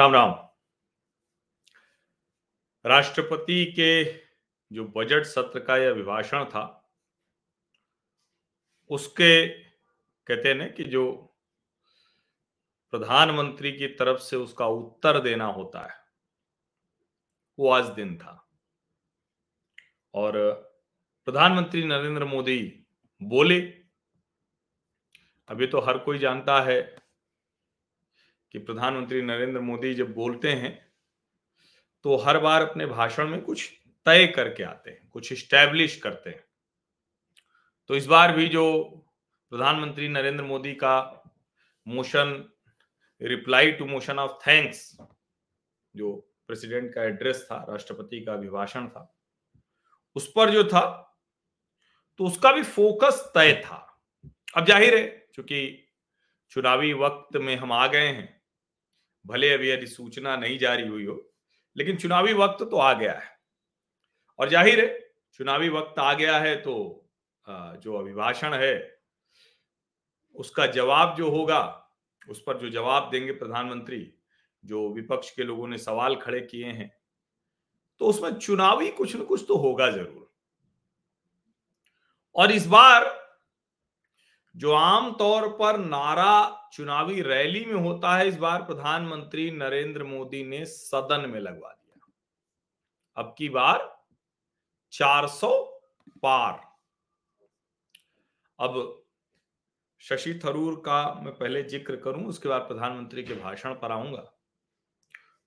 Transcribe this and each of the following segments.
राम राम। राष्ट्रपति के जो बजट सत्र का यह अभिभाषण था, उसके कहते हैं कि जो प्रधानमंत्री की तरफ़ से उसका उत्तर देना होता है, वो आज दिन था। और प्रधानमंत्री नरेंद्र मोदी बोले, अभी तो हर कोई जानता है कि प्रधानमंत्री नरेंद्र मोदी जब बोलते हैं तो हर बार अपने भाषण में कुछ तय करके आते हैं, कुछ स्टैब्लिश करते हैं। तो इस बार भी जो प्रधानमंत्री नरेंद्र मोदी का motion reply to motion of thanks जो प्रेसिडेंट का एड्रेस था, राष्ट्रपति का अभिभाषण था, उस पर जो था तो उसका भी फोकस तय था। अब ज़ाहिर है क्योंकि चुनावी वक्त में हम आ गए हैं भले अभी अधिसूचना नहीं जारी हुई हो, लेकिन चुनावी वक्त तो आ गया है। और ज़ाहिर है, चुनावी वक्त आ गया है तो जो अभिभाषण है, उसका जवाब जो होगा, उस पर जो जवाब देंगे प्रधानमंत्री, जो विपक्ष के लोगों ने सवाल खड़े किए हैं तो उसमें चुनावी कुछ न कुछ तो होगा ज़रूर। और इस बार जो आम तौर पर नारा चुनावी रैली में होता है, इस बार प्रधानमंत्री नरेंद्र मोदी ने सदन में लगवा दिया। अब की बार 400 पार। अब शशि थरूर का मैं पहले ज़िक्र करूँ, उसके बाद प्रधानमंत्री के भाषण पर आऊँगा।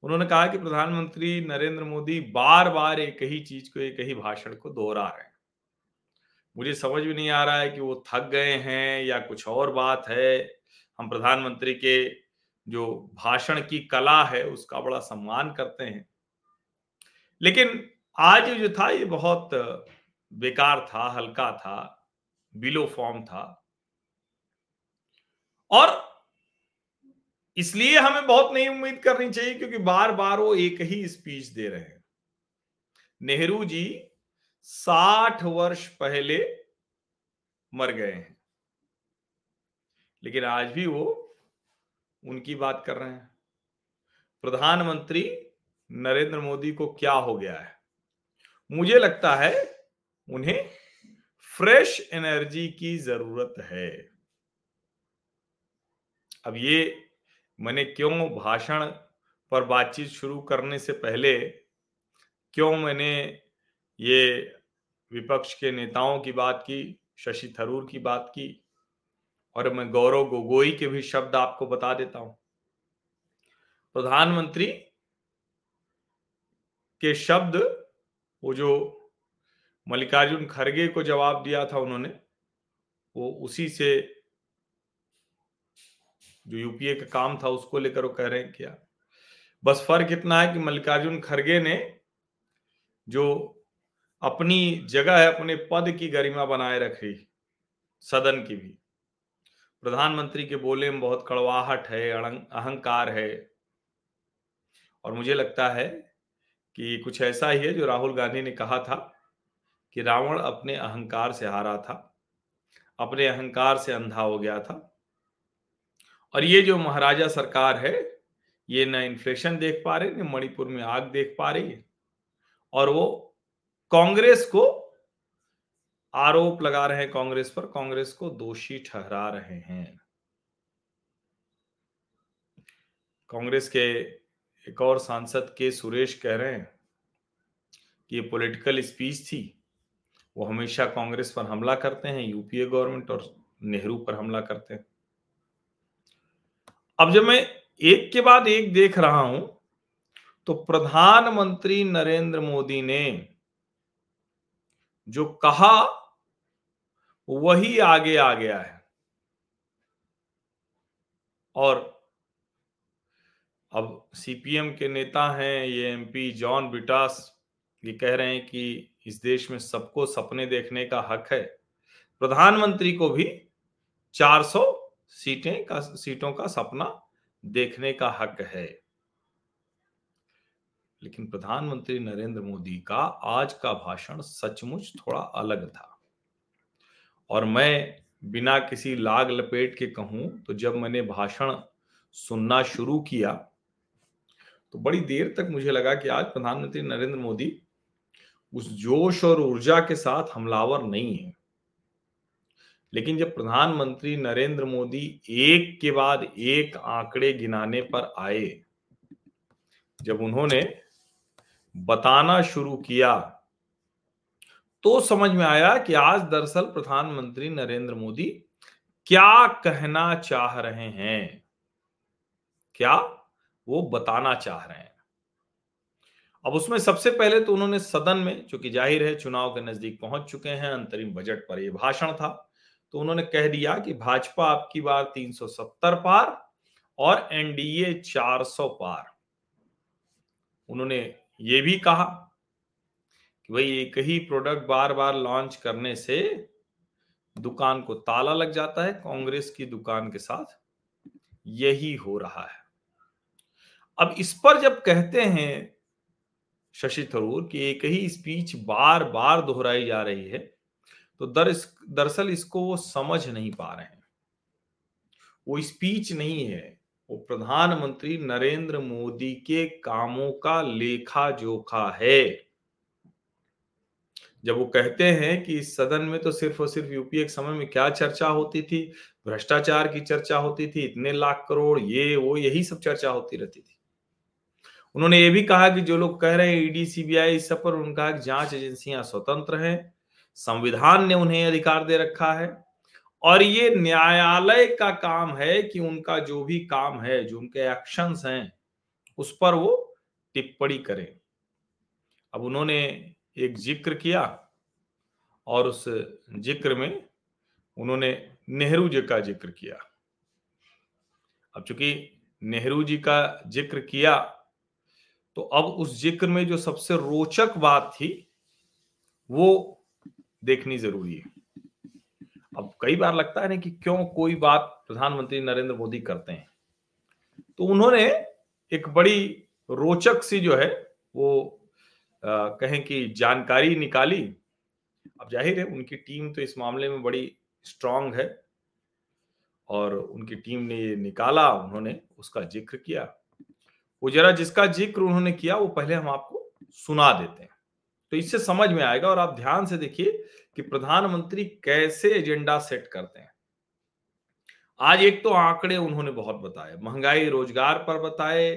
उन्होंने कहा कि प्रधानमंत्री नरेंद्र मोदी बार बार एक ही चीज़ को, एक ही भाषण को दोहरा रहे हैं। मुझे समझ भी नहीं आ रहा है कि वो थक गए हैं या कुछ और बात है। हम प्रधानमंत्री के जो भाषण की कला है, उसका बड़ा सम्मान करते हैं। लेकिन आज जो था, ये बहुत बेकार था, हल्का था बिलो फॉर्म था। और इसलिए हमें बहुत नहीं उम्मीद करनी चाहिए, क्योंकि बार बार वो एक ही स्पीच दे रहे हैं। नेहरू जी साठ वर्ष पहले मर गए हैं। लेकिन आज भी वो उनकी बात कर रहे हैं। प्रधानमंत्री नरेंद्र मोदी को क्या हो गया है? मुझे लगता है उन्हें फ्रेश एनर्जी की ज़रूरत है। अब ये मैंने क्यों भाषण पर बातचीत शुरू करने से पहले, क्यों मैंने ये विपक्ष के नेताओं की बात की, शशि थरूर की बात की, और मैं गौरव गोगोई के भी शब्द आपको बता देता हूँ। प्रधानमंत्री के शब्द, वो जो मल्लिकार्जुन खड़गे को जवाब दिया था उन्होंने, वो उसी से जो यूपीए का काम था उसको लेकर वो कह रहे हैं क्या बस फ़र्क इतना है कि मल्लिकार्जुन खड़गे ने जो अपनी जगह है, अपने पद की गरिमा बनाए रखी, सदन की भी। प्रधानमंत्री के बोले में बहुत कड़वाहट है अहंकार है। और मुझे लगता है कि कुछ ऐसा ही है जो राहुल गांधी ने कहा था कि रावण अपने अहंकार से हारा था, अपने अहंकार से अंधा हो गया था। और ये जो महाराजा सरकार है, ये न इन्फ्लेशन देख पा रहे, न मणिपुर में आग देख पा रही है। और वो कांग्रेस को आरोप लगा रहे हैं कांग्रेस पर, कांग्रेस को दोषी ठहरा रहे हैं। कांग्रेस के एक और सांसद के सुरेश कह रहे हैं कि ये पॉलिटिकल स्पीच थी, वो हमेशा कांग्रेस पर हमला करते हैं, यूपीए गवर्नमेंट और नेहरू पर हमला करते हैं। अब जब मैं एक के बाद एक देख रहा हूँ तो प्रधानमंत्री नरेंद्र मोदी ने जो कहा, वही आगे आ गया है। और अब सीपीएम के नेता हैं, ये एमपी जॉन बिटास ये कह रहे हैं कि इस देश में सबको सपने देखने का हक है। प्रधानमंत्री को भी 400 सीटें का, सीटों का सपना देखने का हक है। लेकिन प्रधानमंत्री नरेंद्र मोदी का आज का भाषण सचमुच थोड़ा अलग था। और मैं बिना किसी लाग लपेट के कहूँ तो जब मैंने भाषण सुनना शुरू किया तो बड़ी देर तक मुझे लगा कि आज प्रधानमंत्री नरेंद्र मोदी उस जोश और ऊर्जा के साथ हमलावर नहीं है। लेकिन जब प्रधानमंत्री नरेंद्र मोदी एक के बाद एक आंकड़े गिनाने पर आए, जब उन्होंने बताना शुरू किया। तो समझ में आया कि आज दरअसल प्रधानमंत्री नरेंद्र मोदी क्या कहना चाह रहे हैं। क्या वो बताना चाह रहे हैं। अब उसमें सबसे पहले तो उन्होंने सदन में, जो कि ज़ाहिर है चुनाव के नज़दीक पहुँच चुके हैं, अंतरिम बजट पर यह भाषण था तो उन्होंने कह दिया कि भाजपा आपकी बार 370 पार और एनडीए 400 पार। उन्होंने ये भी कहा कि भाई एक ही प्रोडक्ट बार बार लॉन्च करने से दुकान को ताला लग जाता है, कांग्रेस की दुकान के साथ यही हो रहा है। अब इस पर जब कहते हैं शशि थरूर कि एक ही स्पीच बार बार दोहराई जा रही है तो दर दरअसल इसको वो समझ नहीं पा रहे हैं। वो स्पीच नहीं है वो प्रधानमंत्री नरेंद्र मोदी के कामों का लेखा जोखा है। जब वो कहते हैं कि सदन में तो सिर्फ़ और सिर्फ़ यूपीए के समय में क्या चर्चा होती थी, भ्रष्टाचार की चर्चा होती थी, इतने लाख करोड़, ये, वो, यही सब चर्चा होती रहती थी। उन्होंने ये भी कहा कि जो लोग कह रहे हैं, ईडी, सीबीआई, इस सब पर उनका जाँच एजेंसियाँ स्वतंत्र हैं, संविधान ने उन्हें अधिकार दे रखा है। और ये न्यायालय का काम है कि उनका जो भी काम है, जो उनके एक्शंस हैं, उस पर वो टिप्पणी करें। अब उन्होंने एक ज़िक्र किया और उस ज़िक्र में उन्होंने नेहरू जी का ज़िक्र किया। अब चूँकि नेहरू जी का ज़िक्र किया तो अब उस ज़िक्र में जो सबसे रोचक बात थी, वो देखनी ज़रूरी है। अब कई बार लगता है ना कि क्यों कोई बात प्रधानमंत्री नरेंद्र मोदी करते हैं? तो उन्होंने एक बड़ी रोचक सी जो है वो आ, कहें कि जानकारी निकाली। अब ज़ाहिर है उनकी टीम तो इस मामले में बड़ी स्ट्रांग है और उनकी टीम ने ये निकाला उन्होंने उसका ज़िक्र किया। वो जरा जिसका ज़िक्र उन्होंने किया वो पहले हम आपको सुना देते हैं। तो इससे समझ में आएगा और आप ध्यान से देखिए कि प्रधानमंत्री कैसे एजेंडा सेट करते हैं। आज एक तो आंकड़े उन्होंने बहुत बताए, महँगाई रोज़गार पर बताए,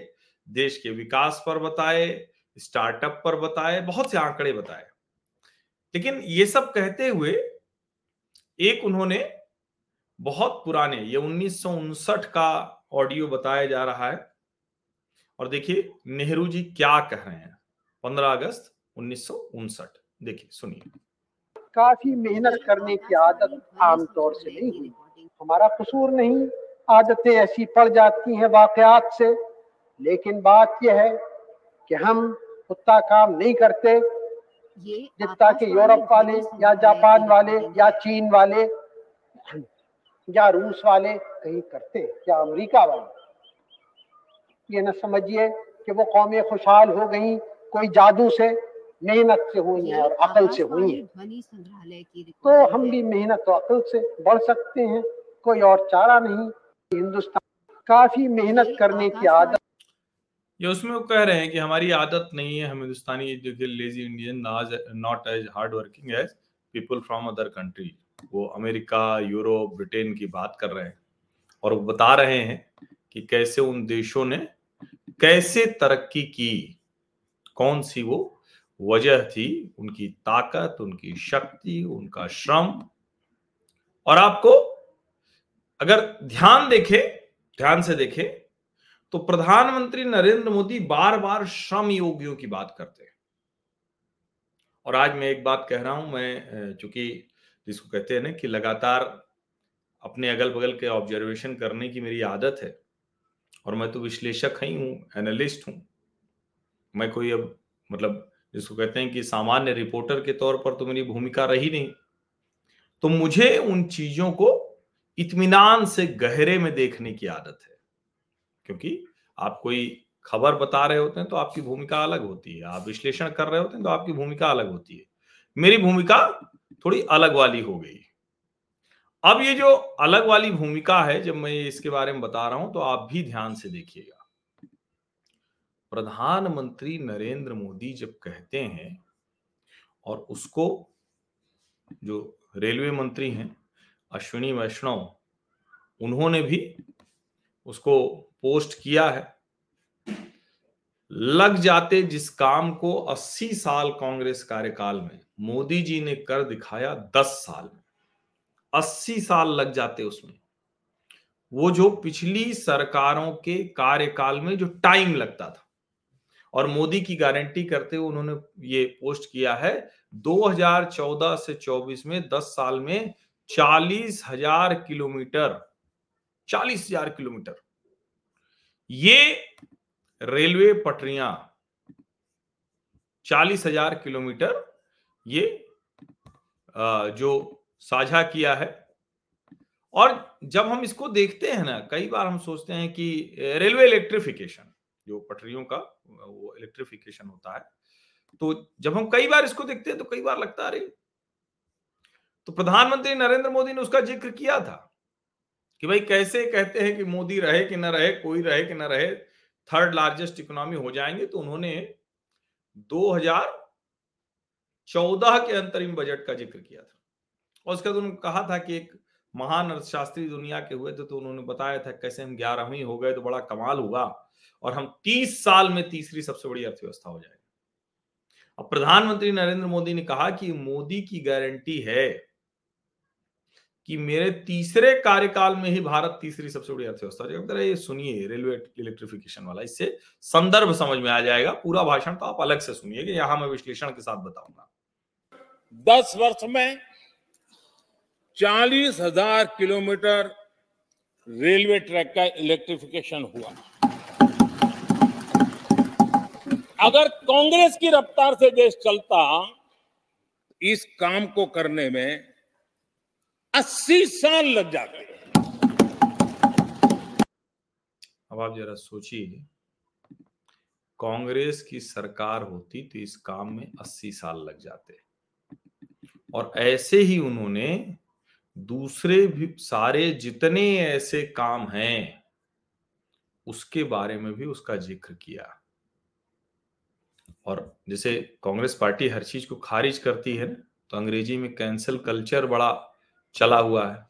देश के विकास पर बताए, स्टार्टअप पर बताए, बहुत से आंकड़े बताए। लेकिन ये सब कहते हुए एक उन्होंने बहुत पुराने, ये उन्नीस सौ उनसठ का ऑडियो बताया जा रहा है। और देखिए, नेहरू जी क्या कह रहे हैं, पंद्रह अगस्त उन्नीस देखिए सुनिए। काफ़ी मेहनत करने की आदत आमतौर से नहीं हुई हमारा कसूर नहीं आदतें ऐसी पड़ जाती हैं वाकयात से। लेकिन बात यह है कि हम उतना काम नहीं करते जितना कि यूरोप वाले या जापान वाले या चीन वाले या रूस वाले कहीं करते या अमेरिका वाले। ये न समझिए कि वो कौमें खुशहाल हो गई कोई जादू से। मेहनत से हुई है और अकल से हुई है। तो हम भी मेहनत और अकल से बढ़ सकते हैं कोई और चारा नहीं। हिंदुस्तान काफ़ी मेहनत करने की आदत ये उसमें वो कह रहे हैं कि हमारी आदत नहीं है हम हिंदुस्तानी जो कि lazy Indian not as hard working as people from other country वो अमेरिका यूरोप ब्रिटेन की बात कर रहे हैं और वो बता रहे हैं कि कैसे उन देशों ने कैसे तरक्की की कौन सी वो वजह थी उनकी ताकत, उनकी शक्ति, उनका श्रम। और आपको अगर ध्यान देखें, ध्यान से देखें तो प्रधानमंत्री नरेंद्र मोदी बार बार श्रम योगियों की बात करते हैं। और आज मैं एक बात कह रहा हूँ, मैं चूँकि जिसको कहते हैं ना कि लगातार अपने अगल बगल के ऑब्जर्वेशन करने की मेरी आदत है, और मैं तो विश्लेषक ही हूँ एनालिस्ट हूँ। मैं कोई अब मतलब जिसको कहते हैं कि सामान्य रिपोर्टर के तौर पर तो मेरी भूमिका रही नहीं तो मुझे उन चीज़ों को इत्मीनान से गहरे में देखने की आदत है। क्योंकि आप कोई खबर बता रहे होते हैं तो आपकी भूमिका अलग होती है, आप विश्लेषण कर रहे होते हैं तो आपकी भूमिका अलग होती है। मेरी भूमिका थोड़ी अलग वाली हो गई। अब ये जो अलग वाली भूमिका है, जब मैं इसके बारे में बता रहा हूँ तो आप भी ध्यान से देखिएगा। प्रधानमंत्री नरेंद्र मोदी जब कहते हैं और उसको जो रेलवे मंत्री हैं, अश्विनी वैष्णव, उन्होंने भी उसको पोस्ट किया है। लग जाते जिस काम को 80 साल कांग्रेस कार्यकाल में मोदी जी ने कर दिखाया 10 साल में। 80 साल लग जाते उसमें। वो जो पिछली सरकारों के कार्यकाल में जो टाइम लगता था और मोदी की गारंटी करते हुए उन्होंने ये पोस्ट किया है 2014 से 24 में 10 साल में चालीस हज़ार किलोमीटर, चालीस हज़ार किलोमीटर। ये रेलवे पटरियाँ, चालीस हज़ार किलोमीटर ये जो साझा किया है। और जब हम इसको देखते हैं ना, कई बार हम सोचते हैं कि रेलवे इलेक्ट्रिफिकेशन जो पटरियों का, वो इलेक्ट्रिफिकेशन होता है। तो जब हम कई बार इसको देखते हैं तो कई बार लगता है तो प्रधानमंत्री नरेंद्र मोदी ने उसका ज़िक्र किया था कि भाई कैसे कहते हैं कि मोदी रहे कि ना रहे, कोई रहे कि ना रहे थर्ड लार्जेस्ट इकोनॉमी हो जाएँगे तो उन्होंने 2014 के अंतरिम बजट का ज़िक्र किया था। और उसके बाद उन्होंने कहा था कि एक महान अर्थशास्त्री दुनिया के हुए थे तो उन्होंने बताया था कैसे हम ग्यारहवीं हो गए तो बड़ा कमाल हुआ और हम तीस साल में तीसरी सबसे बड़ी अर्थव्यवस्था हो जाएगी। अब प्रधानमंत्री नरेंद्र मोदी ने कहा कि मोदी की गारंटी है कि मेरे तीसरे कार्यकाल में ही भारत तीसरी सबसे बड़ी अर्थव्यवस्था जरा ये सुनिए, रेलवे इलेक्ट्रिफिकेशन वाला, इससे संदर्भ समझ में आ जाएगा, पूरा भाषण तो आप अलग से सुनिए, कि यहाँ मैं विश्लेषण के साथ बताऊँगा। दस वर्ष में चालीस हज़ार किलोमीटर रेलवे ट्रैक का इलेक्ट्रिफिकेशन हुआ। अगर कांग्रेस की रफ्तार से देश चलता, इस काम को करने में अस्सी साल लग जाते। अब आप जरा सोचिए, कांग्रेस की सरकार होती तो इस काम में अस्सी साल लग जाते। और ऐसे ही उन्होंने दूसरे भी, सारे जितने ऐसे काम हैं, उसके बारे में भी उसका ज़िक्र किया। और जैसे कांग्रेस पार्टी हर चीज़ को खारिज करती है तो अंग्रेज़ी में कैंसिल कल्चर बड़ा चला हुआ है।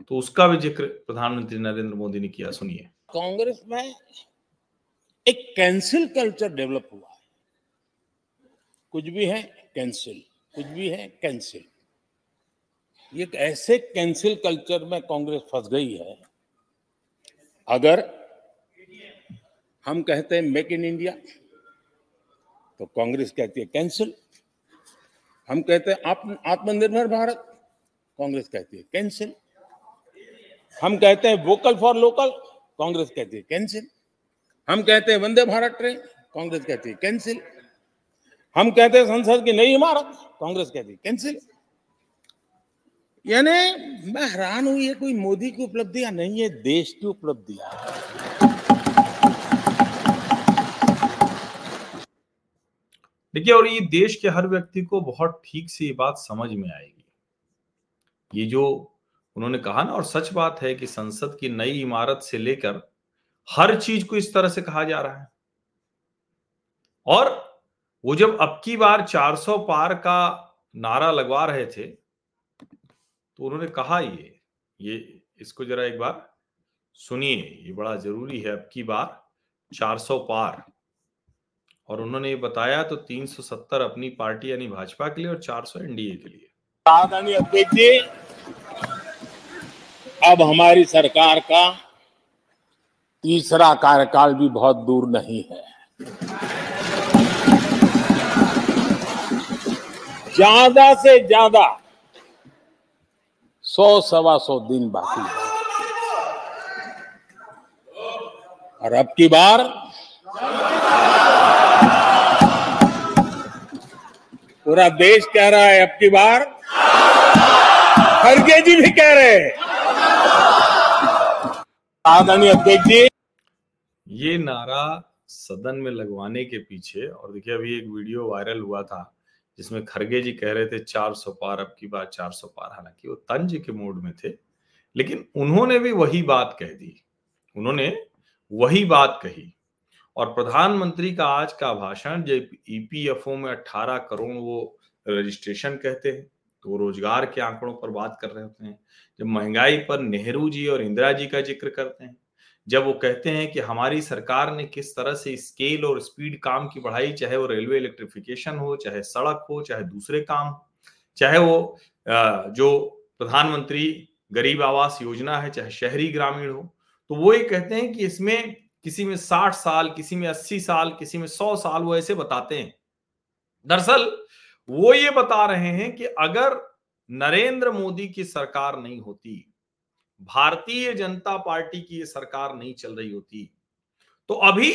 तो उसका भी ज़िक्र प्रधानमंत्री नरेंद्र मोदी ने किया, सुनिए। कांग्रेस में एक कैंसिल कल्चर डेवलप हुआ है। कुछ भी है कैंसिल कुछ भी है कैंसिल ये ऐसे कैंसिल कल्चर में कांग्रेस फंस गई है, अगर हम कहते हैं मेक इन इंडिया तो कांग्रेस कहती है कैंसिल हम कहते हैं आप, आत्मनिर्भर भारत, कांग्रेस कहती है कैंसिल हम कहते हैं वोकल फॉर लोकल कांग्रेस कहती है कैंसिल हम कहते हैं वंदे भारत ट्रेन, कांग्रेस कहती है कैंसिल हम कहते हैं संसद की नई इमारत, कांग्रेस कहती है कैंसिल यानी मैं हैरान हूँ, ये कोई मोदी की उपलब्धियाँ नहीं है देश की उपलब्धियाँ देखिए, और ये देश के हर व्यक्ति को बहुत ठीक से ये बात समझ में आएगी। ये जो उन्होंने कहा ना, और सच बात है कि संसद की नई इमारत से लेकर हर चीज़ को इस तरह से कहा जा रहा है। और वो जब अब की बार 400 पार का नारा लगवा रहे थे तो उन्होंने कहा ये ये इसको जरा एक बार सुनिए, ये बड़ा ज़रूरी है, अब की बार 400 पार। और उन्होंने ये बताया तो 370 अपनी पार्टी यानी भाजपा के लिए और 400 एनडीए के लिए। आदरणीय अध्यक्ष जी, अब हमारी सरकार का तीसरा कार्यकाल भी बहुत दूर नहीं है। ज़्यादा से ज़्यादा सौ सवा सौ दिन बाकी है। और अब की बार पूरा देश कह रहा है, अब की बार खड़गे जी भी कह रहे हैं। आदरणीय अध्यक्ष जी। ये नारा सदन में लगवाने के पीछे, और देखिए अभी एक वीडियो वायरल हुआ था। जिसमें खरगे जी कह रहे थे 400 पार, अब की बार 400 पार। हालाँकि वो तंज के मूड में थे, लेकिन उन्होंने भी वही बात कह दी। उन्होंने वही बात कही। और प्रधानमंत्री का आज का भाषण, जब ईपीएफओ में 18 करोड़ वो रजिस्ट्रेशन कहते हैं तो वो रोज़गार के आंकड़ों पर बात कर रहे होते हैं। जब महँगाई पर नेहरू जी और इंदिरा जी का ज़िक्र करते हैं जब वो कहते हैं कि हमारी सरकार ने किस तरह से स्केल और स्पीड काम की बढ़ाई, चाहे वो रेलवे इलेक्ट्रिफिकेशन हो, चाहे सड़क हो, चाहे दूसरे काम, चाहे वो जो प्रधानमंत्री गरीब आवास योजना है, चाहे शहरी ग्रामीण हो तो वो ये कहते हैं कि इसमें किसी में साठ साल, किसी में अस्सी साल, किसी में सौ साल वो ऐसे बताते हैं। दरअसल, वो ये बता रहे हैं कि अगर नरेंद्र मोदी की सरकार नहीं होती भारतीय जनता पार्टी की ये सरकार नहीं चल रही होती। तो अभी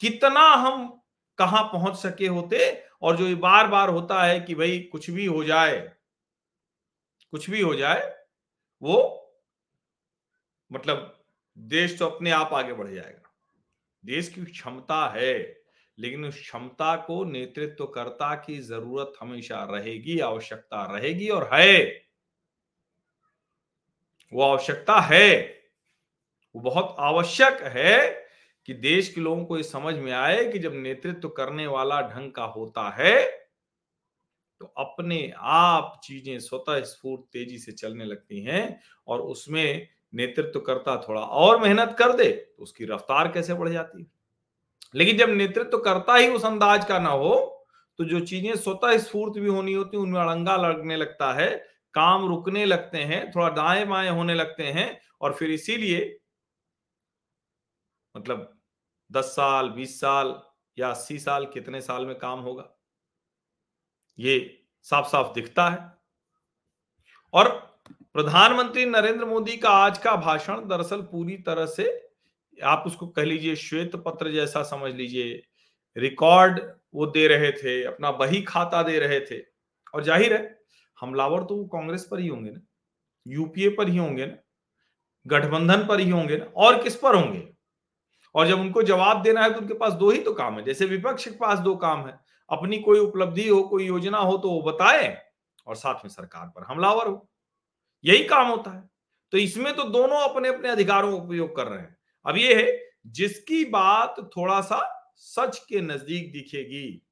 कितना हम कहा पहुँच सके होते और जो ये बार बार होता है कि भाई कुछ भी हो जाए, कुछ भी हो जाए, वो मतलब देश तो अपने आप आगे बढ़ जाएगा। देश की क्षमता है, लेकिन उस क्षमता को नेतृत्वकर्ता की ज़रूरत हमेशा रहेगी, आवश्यकता रहेगी और है। वो आवश्यकता है। वो बहुत आवश्यक है कि देश के लोगों को ये समझ में आए कि जब नेतृत्व करने वाला ढंग का होता है तो अपने आप चीज़ें स्वतः स्फूर्त तेज़ी से चलने लगती हैं और उसमें नेतृत्व करता थोड़ा और मेहनत कर दे तो उसकी रफ्तार कैसे बढ़ जाती है? लेकिन जब नेतृत्व करता ही उस अंदाज का ना हो तो जो चीज़ें स्वतः स्फूर्त भी होनी होती उनमें अड़ंगा लगने लगता है काम रुकने लगते हैं, थोड़ा दाएँ बाएँ होने लगते हैं और फिर इसीलिए मतलब दस साल, बीस साल या अस्सी साल कितने साल में काम होगा? ये साफ़ साफ़ दिखता है। और प्रधानमंत्री नरेंद्र मोदी का आज का भाषण दरअसल पूरी तरह से आप उसको कह लीजिए श्वेत पत्र जैसा समझ लीजिए। रिकॉर्ड वो दे रहे थे, अपना बही खाता दे रहे थे और ज़ाहिर है हमलावर तो वो कांग्रेस पर ही होंगे ना, यूपीए पर ही होंगे ना, गठबंधन पर ही होंगे ना, और किस पर होंगे? और जब उनको जवाब देना है तो उनके पास दो ही तो काम है, जैसे विपक्ष के पास दो काम है, अपनी कोई उपलब्धि हो, कोई योजना हो तो वो बताए, और साथ में सरकार पर हमलावर हो। यही काम होता है। तो इसमें तो दोनों अपने अपने अधिकारों का उपयोग कर रहे हैं। अब ये है, जिसकी बात थोड़ा सा सच के नज़दीक दिखेगी,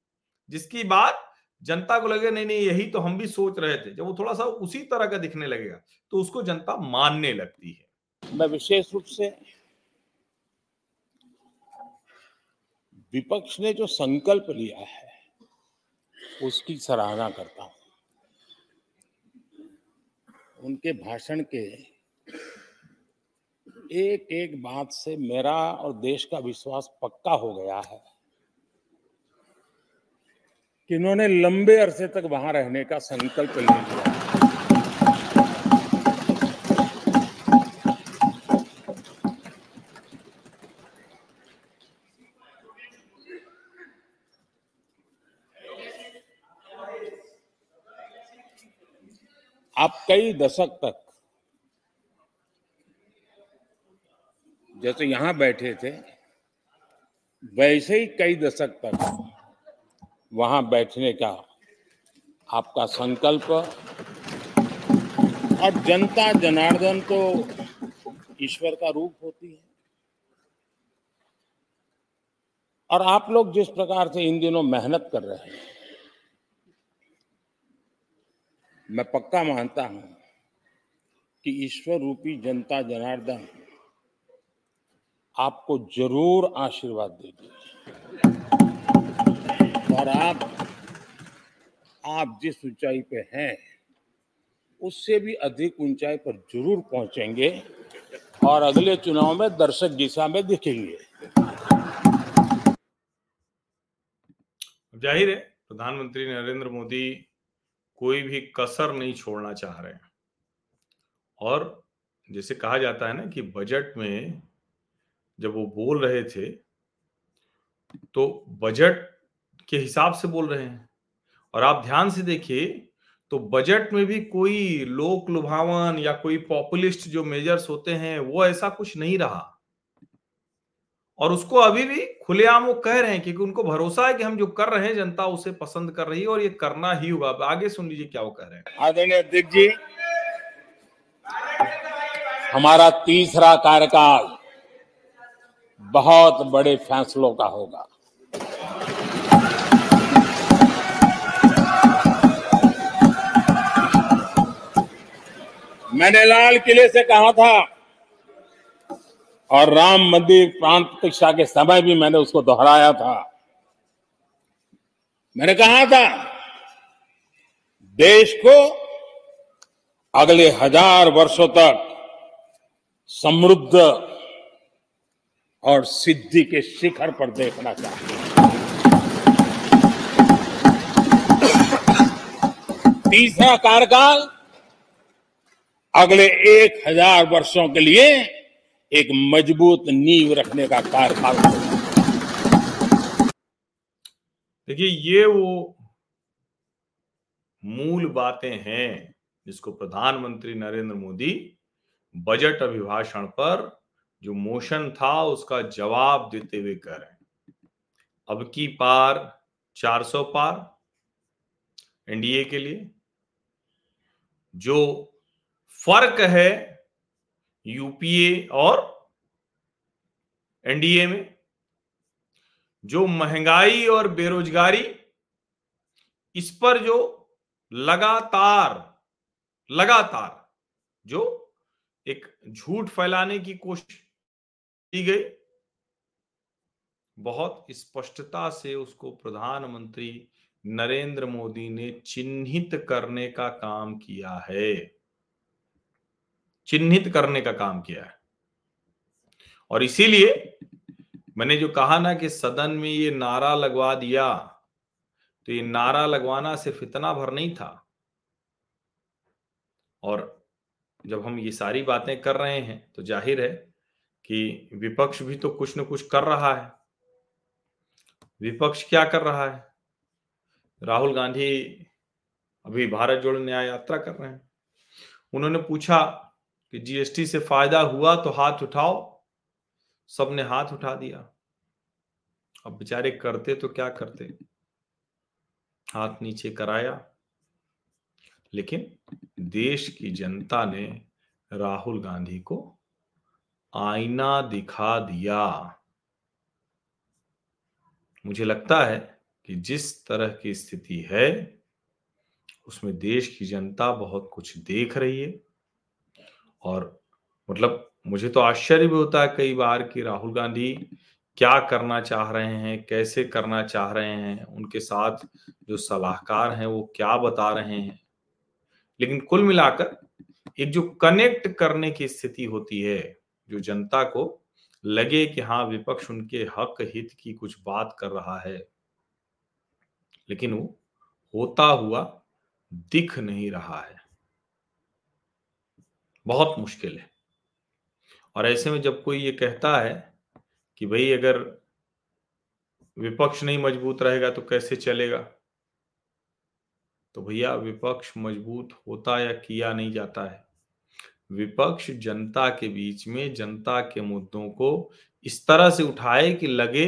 जिसकी बात जनता को लगे, नहीं नहीं, यही तो हम भी सोच रहे थे। जब वो थोड़ा सा उसी तरह का दिखने लगेगा तो उसको जनता मानने लगती है। मैं विशेष रूप से विपक्ष ने जो संकल्प लिया है, उसकी सराहना करता हूँ। उनके भाषण के एक एक बात से मेरा और देश का विश्वास पक्का हो गया है। कि इन्होंने लंबे अरसे तक वहाँ रहने का संकल्प ले लिया आप कई दशक तक, जैसे यहाँ बैठे थे, वैसे ही कई दशक तक वहाँ बैठने का आपका संकल्प। और जनता जनार्दन तो ईश्वर का रूप होती है। और आप लोग जिस प्रकार से इन दिनों मेहनत कर रहे हैं, मैं पक्का मानता हूँ कि ईश्वर रूपी जनता जनार्दन आपको ज़रूर आशीर्वाद देगी। और आप आप जिस ऊंचाई पे हैं, उससे भी अधिक ऊंचाई पर ज़रूर पहुँचेंगे और अगले चुनाव में दर्शक दिशा में दिखेंगे। ज़ाहिर है, प्रधानमंत्री नरेंद्र मोदी कोई भी कसर नहीं छोड़ना चाह रहे हैं। और जैसे कहा जाता है ना कि बजट में जब वो बोल रहे थे तो बजट के हिसाब से बोल रहे हैं। और आप ध्यान से देखिए तो बजट में भी कोई लोक लुभावन या कोई पॉपुलिस्ट जो मेजर्स होते हैं, वो ऐसा कुछ नहीं रहा। और उसको अभी भी खुलेआम वो कह रहे हैं, क्योंकि उनको भरोसा है कि हम जो कर रहे हैं, जनता उसे पसंद कर रही है और ये करना ही होगा। आगे सुन लीजिए क्या वो कह रहे हैं। आदरणीय अध्यक्ष जी, हमारा तीसरा कार्यकाल बहुत बड़े फैसलों का होगा। मैंने लाल किले से कहा था। और राम मंदिर प्राण प्रतिष्ठा के समय भी मैंने उसको दोहराया था। मैंने कहा था, देश को अगले हज़ार वर्षों तक समृद्ध और सिद्धि के शिखर पर देखना चाहिए। तीसरा कार्यकाल अगले एक हज़ार वर्षों के लिए एक मज़बूत नींव रखने का कार्यकाल देखिए, ये वो मूल बातें हैं जिसको प्रधानमंत्री नरेंद्र मोदी बजट अभिभाषण पर जो मोशन था उसका जवाब देते हुए कह रहे हैं। अब की पार 400 पार एनडीए के लिए, जो फ़र्क है यूपीए और एनडीए में, जो महँगाई और बेरोजगारी, इस पर जो लगातार लगातार, जो एक झूठ फैलाने की कोशिश की गई, बहुत स्पष्टता से उसको प्रधानमंत्री नरेंद्र मोदी ने चिन्हित करने का काम किया है। चिन्हित करने का काम किया है। और इसीलिए मैंने जो कहा ना कि सदन में ये नारा लगवा दिया तो ये नारा लगवाना सिर्फ़ इतना भर नहीं था। और जब हम ये सारी बातें कर रहे हैं तो ज़ाहिर है कि विपक्ष भी तो कुछ न कुछ कर रहा है। विपक्ष क्या कर रहा है? राहुल गांधी अभी भारत जोड़ो न्याय यात्रा कर रहे हैं। उन्होंने पूछा कि जीएसटी से फ़ायदा हुआ तो हाथ उठाओ। सबने हाथ उठा दिया। अब बेचारे करते तो क्या करते? हाथ नीचे कराया। लेकिन देश की जनता ने राहुल गांधी को आईना दिखा दिया। मुझे लगता है कि जिस तरह की स्थिति है, उसमें देश की जनता बहुत कुछ देख रही है। और मतलब मुझे तो आश्चर्य भी होता है कई बार कि राहुल गांधी क्या करना चाह रहे हैं, कैसे करना चाह रहे हैं, उनके साथ जो सलाहकार हैं वो क्या बता रहे हैं। लेकिन कुल मिलाकर एक जो कनेक्ट करने की स्थिति होती है, जो जनता को लगे कि हाँ विपक्ष उनके हक हित की कुछ बात कर रहा है, लेकिन वो होता हुआ दिख नहीं रहा है। बहुत मुश्किल है। और ऐसे में जब कोई ये कहता है कि भाई अगर विपक्ष नहीं मज़बूत रहेगा तो कैसे चलेगा? तो भैया विपक्ष मज़बूत होता या किया नहीं जाता है। विपक्ष जनता के बीच में जनता के मुद्दों को इस तरह से उठाए कि लगे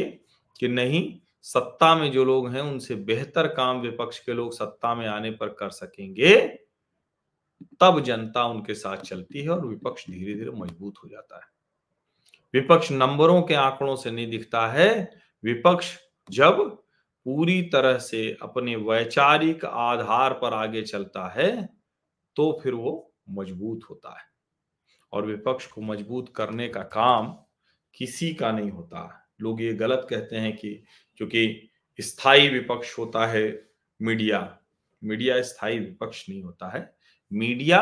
कि नहीं, सत्ता में जो लोग हैं उनसे बेहतर काम विपक्ष के लोग सत्ता में आने पर कर सकेंगे। तब जनता उनके साथ चलती है और विपक्ष धीरे धीरे मज़बूत हो जाता है। विपक्ष नंबरों के आंकड़ों से नहीं दिखता है। विपक्ष जब पूरी तरह से अपने वैचारिक आधार पर आगे चलता है तो फिर वो मज़बूत होता है। और विपक्ष को मज़बूत करने का काम किसी का नहीं होता। लोग ये गलत कहते हैं कि क्योंकि स्थायी विपक्ष होता है मीडिया मीडिया स्थायी विपक्ष नहीं होता है। मीडिया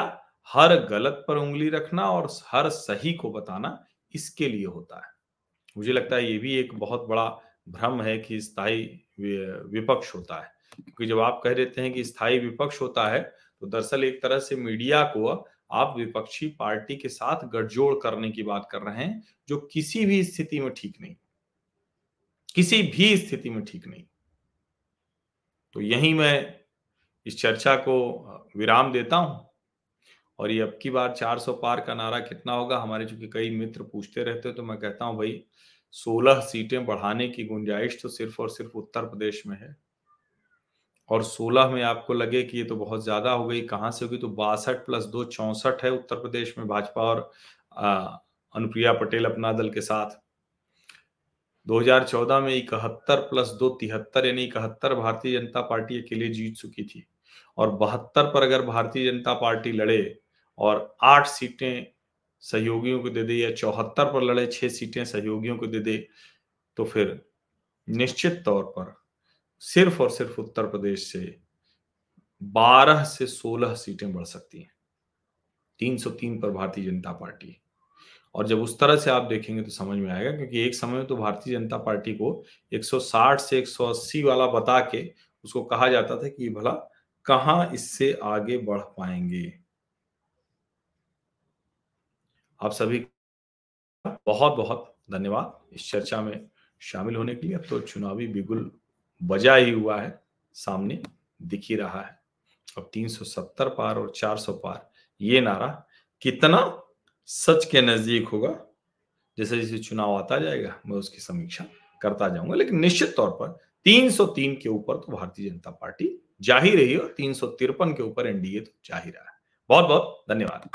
हर गलत पर उंगली रखना और हर सही को बताना इसके लिए होता है। मुझे लगता है ये भी एक बहुत बड़ा भ्रम है कि स्थायी विपक्ष होता है। क्योंकि जब आप कह देते हैं कि स्थायी विपक्ष होता है तो दरअसल एक तरह से मीडिया को आप विपक्षी पार्टी के साथ गठजोड़ करने की बात कर रहे हैं, जो किसी भी स्थिति में ठीक नहीं। किसी भी स्थिति में ठीक नहीं। तो यही मैं इस चर्चा को विराम देता हूँ। और ये अब की बार 400 पार का नारा कितना होगा, हमारे चूँकि कई मित्र पूछते रहते हैं तो मैं कहता हूँ, भाई 16 सीटें बढ़ाने की गुंजाइश तो सिर्फ़ और सिर्फ़ उत्तर प्रदेश में है। और 16 में आपको लगे कि ये तो बहुत ज़्यादा हो गई, कहाँ से होगी तो बासठ प्लस दो चौसठ है उत्तर प्रदेश में भाजपा और अनुप्रिया पटेल अपना दल के साथ। 2014 में इकहत्तर प्लस दो तिहत्तर, यानी इकहत्तर भारतीय जनता पार्टी अकेले जीत चुकी थी। और बहत्तर पर अगर भारतीय जनता पार्टी लड़े और आठ सीटें सहयोगियों को दे दे या चौहत्तर पर लड़े, छह सीटें सहयोगियों को दे दे तो फिर निश्चित तौर पर सिर्फ़ और सिर्फ़ उत्तर प्रदेश से 12 से 16 सीटें बढ़ सकती हैं। 303 पर भारतीय जनता पार्टी। और जब उस तरह से आप देखेंगे तो समझ में आएगा, क्योंकि एक समय में तो भारतीय जनता पार्टी को 160 से 180 वाला बता के उसको कहा जाता था कि भला कहाँ इससे आगे बढ़ पाएँगे? आप सभी बहुत बहुत धन्यवाद इस चर्चा में शामिल होने के लिए। अब तो चुनावी बिगुल बजा ही हुआ है, सामने दिख ही रहा है। अब 370 पार और 400 पार, ये नारा कितना सच के नज़दीक होगा? जैसे जैसे चुनाव आता जाएगा, मैं उसकी समीक्षा करता जाऊँगा। लेकिन निश्चित तौर पर 303 के ऊपर तो भारतीय जनता पार्टी जा ही रही है और तीन सौ तिरपन के ऊपर एनडीए तो जा ही रहा है। बहुत बहुत धन्यवाद।